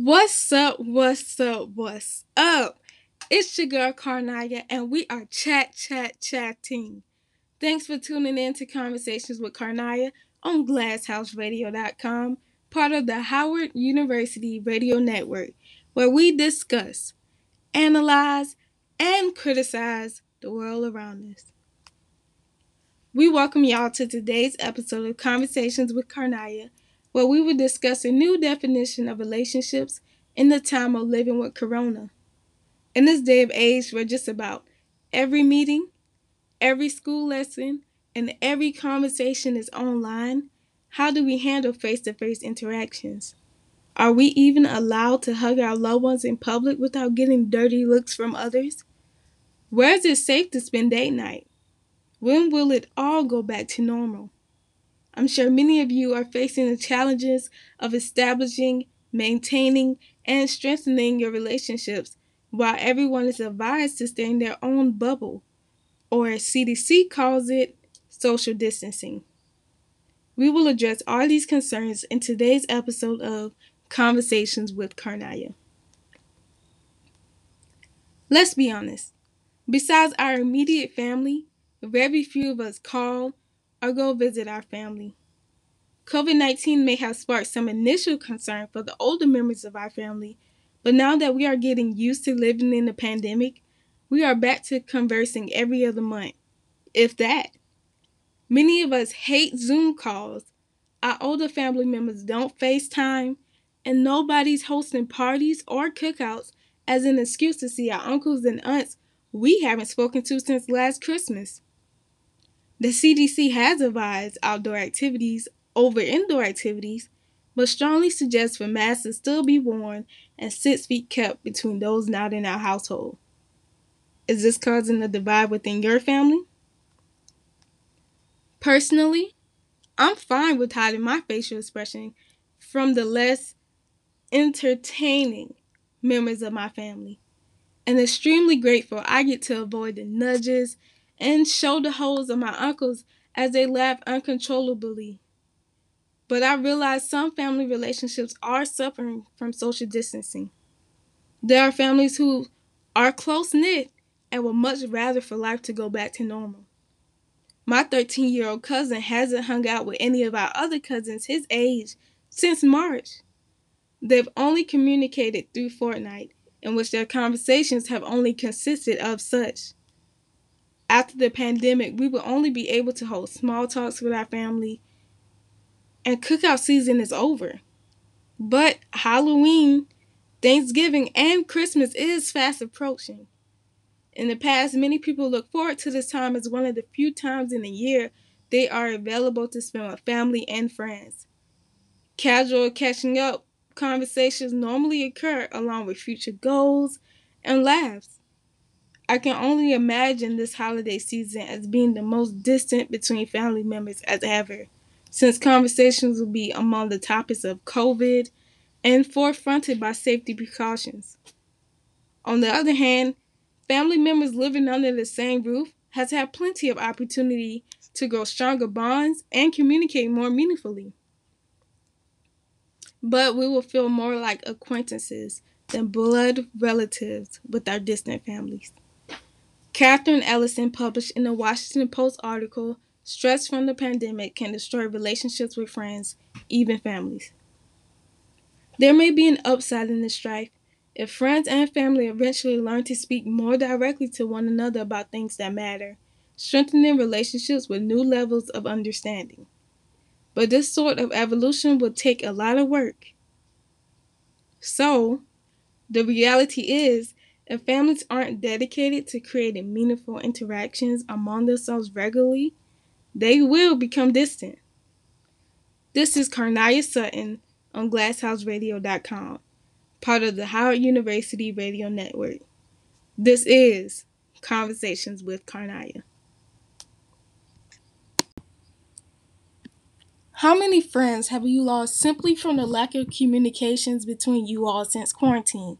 What's up? What's up? What's up? It's your girl Karnaya, and we are chat, chat, chatting. Thanks for tuning in to Conversations with Karnaya on GlassHouseRadio.com, part of the Howard University Radio Network, where we discuss, analyze, and criticize the world around us. We welcome y'all to today's episode of Conversations with Karnaya where we will discuss a new definition of relationships in the time of living with Corona. In this day of age where just about every meeting, every school lesson, and every conversation is online, how do we handle face to face interactions? Are we even allowed to hug our loved ones in public without getting dirty looks from others? Where is it safe to spend date night? When will it all go back to normal? I'm sure many of you are facing the challenges of establishing, maintaining, and strengthening your relationships while everyone is advised to stay in their own bubble, or as CDC calls it, social distancing. We will address all these concerns in today's episode of Conversations with Karnaya. Let's be honest. Besides our immediate family, very few of us call or go visit our family. COVID 19 may have sparked some initial concern for the older members of our family, but now that we are getting used to living in the pandemic, we are back to conversing every other month, if that. Many of us hate Zoom calls. Our older family members don't FaceTime, and nobody's hosting parties or cookouts as an excuse to see our uncles and aunts we haven't spoken to since last Christmas. The CDC has advised outdoor activities over indoor activities, but strongly suggests for masks to still be worn and six feet kept between those not in our household. Is this causing a divide within your family? Personally, I'm fine with hiding my facial expression from the less entertaining members of my family, and extremely grateful I get to avoid the nudges and shoulder holds of my uncles as they laugh uncontrollably. But I realize some family relationships are suffering from social distancing. There are families who are close knit and would much rather for life to go back to normal. My 13 year old cousin hasn't hung out with any of our other cousins his age since March. They've only communicated through Fortnite, in which their conversations have only consisted of such after the pandemic, we will only be able to hold small talks with our family, and cookout season is over. But Halloween, Thanksgiving, and Christmas is fast approaching. In the past, many people look forward to this time as one of the few times in the year they are available to spend with family and friends. Casual catching up conversations normally occur along with future goals and laughs. I can only imagine this holiday season as being the most distant between family members as ever, since conversations will be among the topics of COVID and forefronted by safety precautions. On the other hand, family members living under the same roof has had plenty of opportunity to grow stronger bonds and communicate more meaningfully. But we will feel more like acquaintances than blood relatives with our distant families. Katherine Ellison published in the Washington Post article Stress from the Pandemic Can Destroy Relationships with Friends, Even Families. There may be an upside in this strife if friends and family eventually learn to speak more directly to one another about things that matter, strengthening relationships with new levels of understanding. But this sort of evolution will take a lot of work. So, the reality is if families aren't dedicated to creating meaningful interactions among themselves regularly, they will become distant. This is Karnaya Sutton on GlassHouseRadio.com, part of the Howard University Radio Network. This is Conversations with Karnaya. How many friends have you lost simply from the lack of communications between you all since quarantine?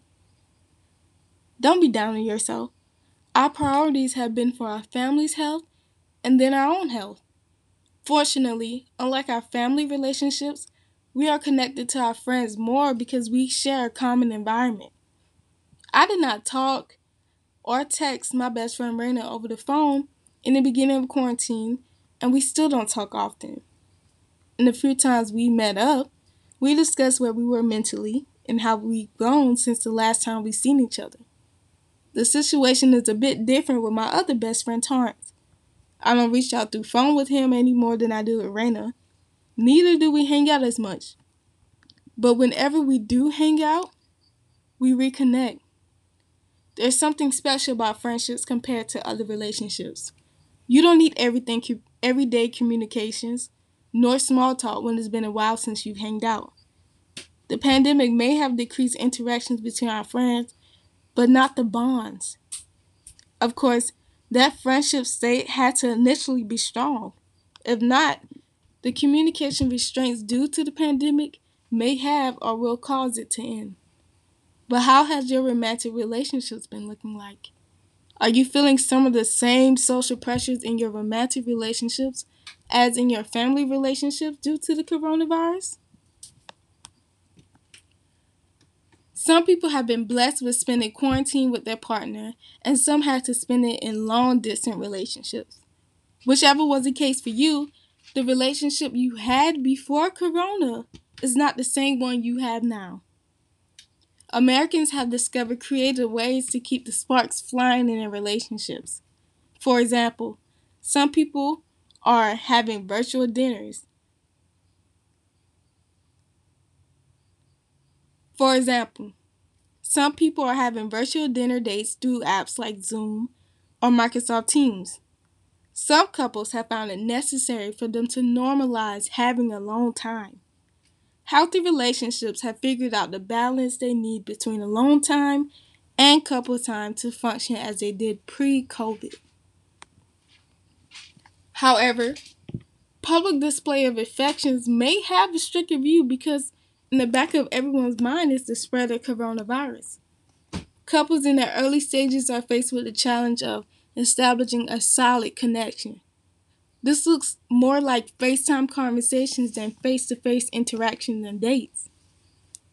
Don't be down on yourself. Our priorities have been for our family's health and then our own health. Fortunately, unlike our family relationships, we are connected to our friends more because we share a common environment. I did not talk or text my best friend Raina over the phone in the beginning of quarantine, and we still don't talk often. In the few times we met up, we discussed where we were mentally and how we've grown since the last time we've seen each other. The situation is a bit different with my other best friend Torrance. I don't reach out through phone with him any more than I do with Raina. Neither do we hang out as much. But whenever we do hang out, we reconnect. There's something special about friendships compared to other relationships. You don't need everything everyday communications nor small talk when it's been a while since you've hanged out. The pandemic may have decreased interactions between our friends, but not the bonds. Of course, that friendship state had to initially be strong. If not, the communication restraints due to the pandemic may have or will cause it to end. But how has your romantic relationships been looking like? Are you feeling some of the same social pressures in your romantic relationships as in your family relationships due to the coronavirus? Some people have been blessed with spending quarantine with their partner, and some had to spend it in long distance relationships. Whichever was the case for you, the relationship you had before Corona is not the same one you have now. Americans have discovered creative ways to keep the sparks flying in their relationships. For example, some people are having virtual dinners. For example, some people are having virtual dinner dates through apps like Zoom or Microsoft Teams. Some couples have found it necessary for them to normalize having alone time. Healthy relationships have figured out the balance they need between alone time and couple time to function as they did pre COVID. However, public display of affections may have a stricter view because in the back of everyone's mind is the spread of coronavirus. Couples in their early stages are faced with the challenge of establishing a solid connection. This looks more like FaceTime conversations than face to face interactions and dates.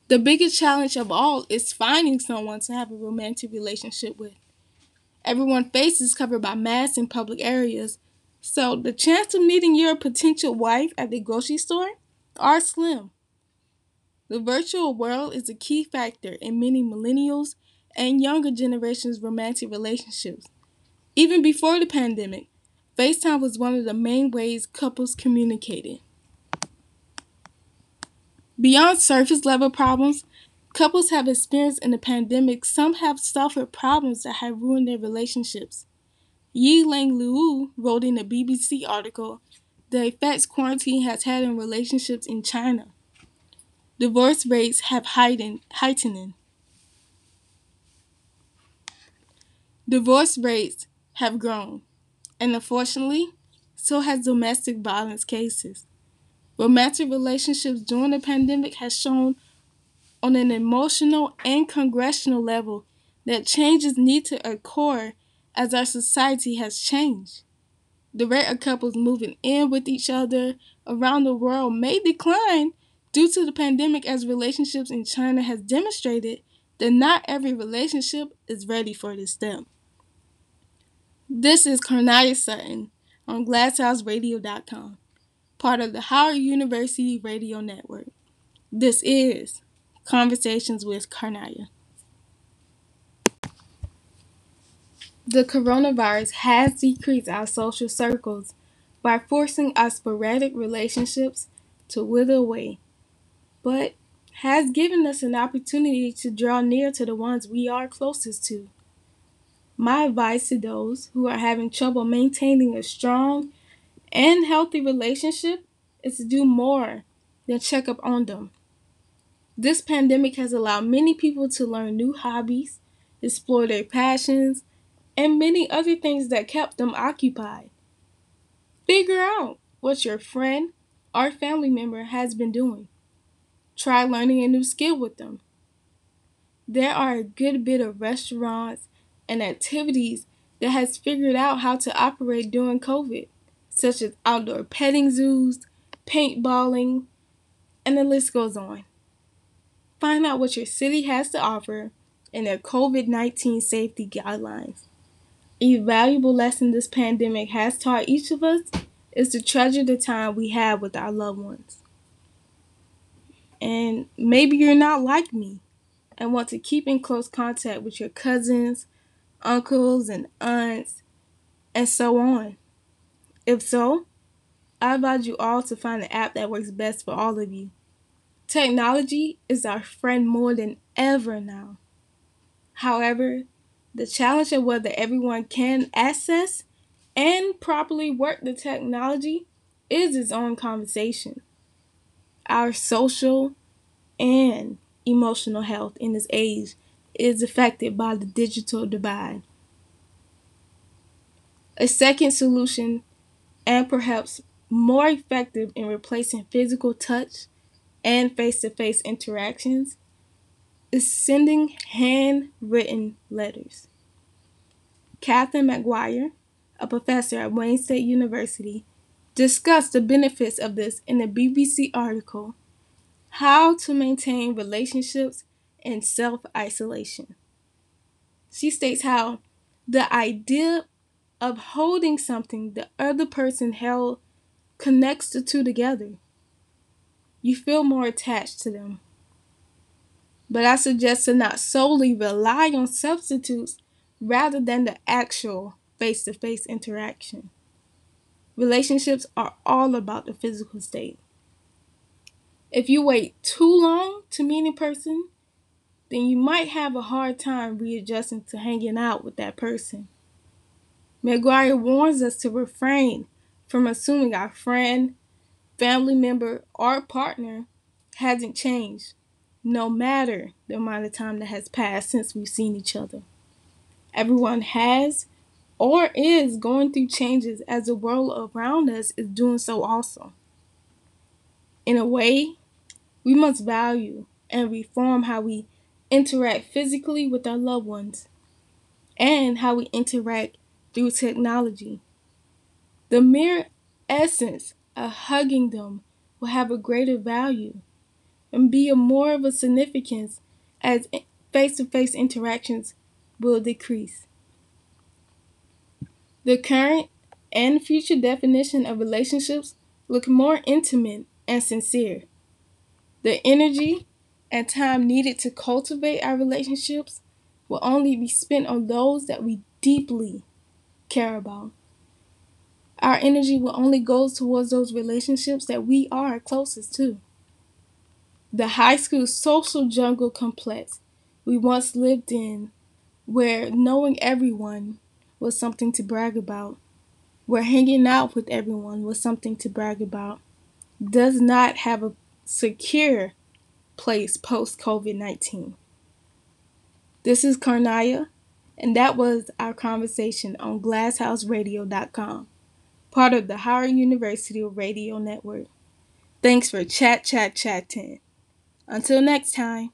The biggest challenge of all is finding someone to have a romantic relationship with. Everyone's face is covered by masks in public areas, so the chance of meeting your potential wife at the grocery store are slim. The virtual world is a key factor in many millennials and younger generations' romantic relationships. Even before the pandemic, FaceTime was one of the main ways couples communicated. Beyond surface level problems, couples have experienced in the pandemic, some have suffered problems that have ruined their relationships. Yi-Ling Liu wrote in a BBC article the effects quarantine has had on relationships in China. Divorce rates have heightened. Divorce rates have grown and unfortunately, so has domestic violence cases. Romantic relationships during the pandemic has shown on an emotional and congressional level that changes need to occur as our society has changed. The rate of couples moving in with each other around the world may decline due to the pandemic as relationships in China has demonstrated that not every relationship is ready for this step. This is Karnaya Sutton on GlassHouseRadio.com, part of the Howard University Radio Network. This is Conversations with Karnaya. The coronavirus has decreased our social circles by forcing our sporadic relationships to wither away, but has given us an opportunity to draw near to the ones we are closest to. My advice to those who are having trouble maintaining a strong and healthy relationship is to do more than check up on them. This pandemic has allowed many people to learn new hobbies, explore their passions, and many other things that kept them occupied. Figure out what your friend or family member has been doing. Try learning a new skill with them. There are a good bit of restaurants and activities that has figured out how to operate during COVID, such as outdoor petting zoos, paintballing, and the list goes on. Find out what your city has to offer in their COVID 19 safety guidelines. A valuable lesson this pandemic has taught each of us is to treasure the time we have with our loved ones. And maybe you're not like me and want to keep in close contact with your cousins, uncles, and aunts, and so on. If so, I advise you all to find an app that works best for all of you. Technology is our friend more than ever now. However, the challenge of whether everyone can access and properly work the technology is its own conversation. Our social and emotional health in this age is affected by the digital divide. A second solution, and perhaps more effective in replacing physical touch and face to face interactions, is sending handwritten letters. Catherine McGuire, a professor at Wayne State University, discussed the benefits of this in a BBC article How to Maintain Relationships in Self Isolation. She states how the idea of holding something the other person held connects the two together. You feel more attached to them. But I suggest to not solely rely on substitutes rather than the actual face to face interaction. Relationships are all about the physical state. If you wait too long to meet a person, then you might have a hard time readjusting to hanging out with that person. McGuire warns us to refrain from assuming our friend, family member, or partner hasn't changed, no matter the amount of time that has passed since we've seen each other. Everyone has or is going through changes as the world around us is doing so also. In a way, we must value and reform how we interact physically with our loved ones and how we interact through technology. The mere essence of hugging them will have a greater value and be of more of a significance as face to face interactions will decrease. The current and future definition of relationships look more intimate and sincere. The energy and time needed to cultivate our relationships will only be spent on those that we deeply care about. Our energy will only go towards those relationships that we are closest to. The high school social jungle complex we once lived in, where knowing everyone was something to brag about, where hanging out with everyone was something to brag about, does not have a secure place post COVID 19. This is Karnaya, and that was our conversation on glasshouseradio.com, part of the Howard University Radio Network. Thanks for chat, chat, chatting. Until next time.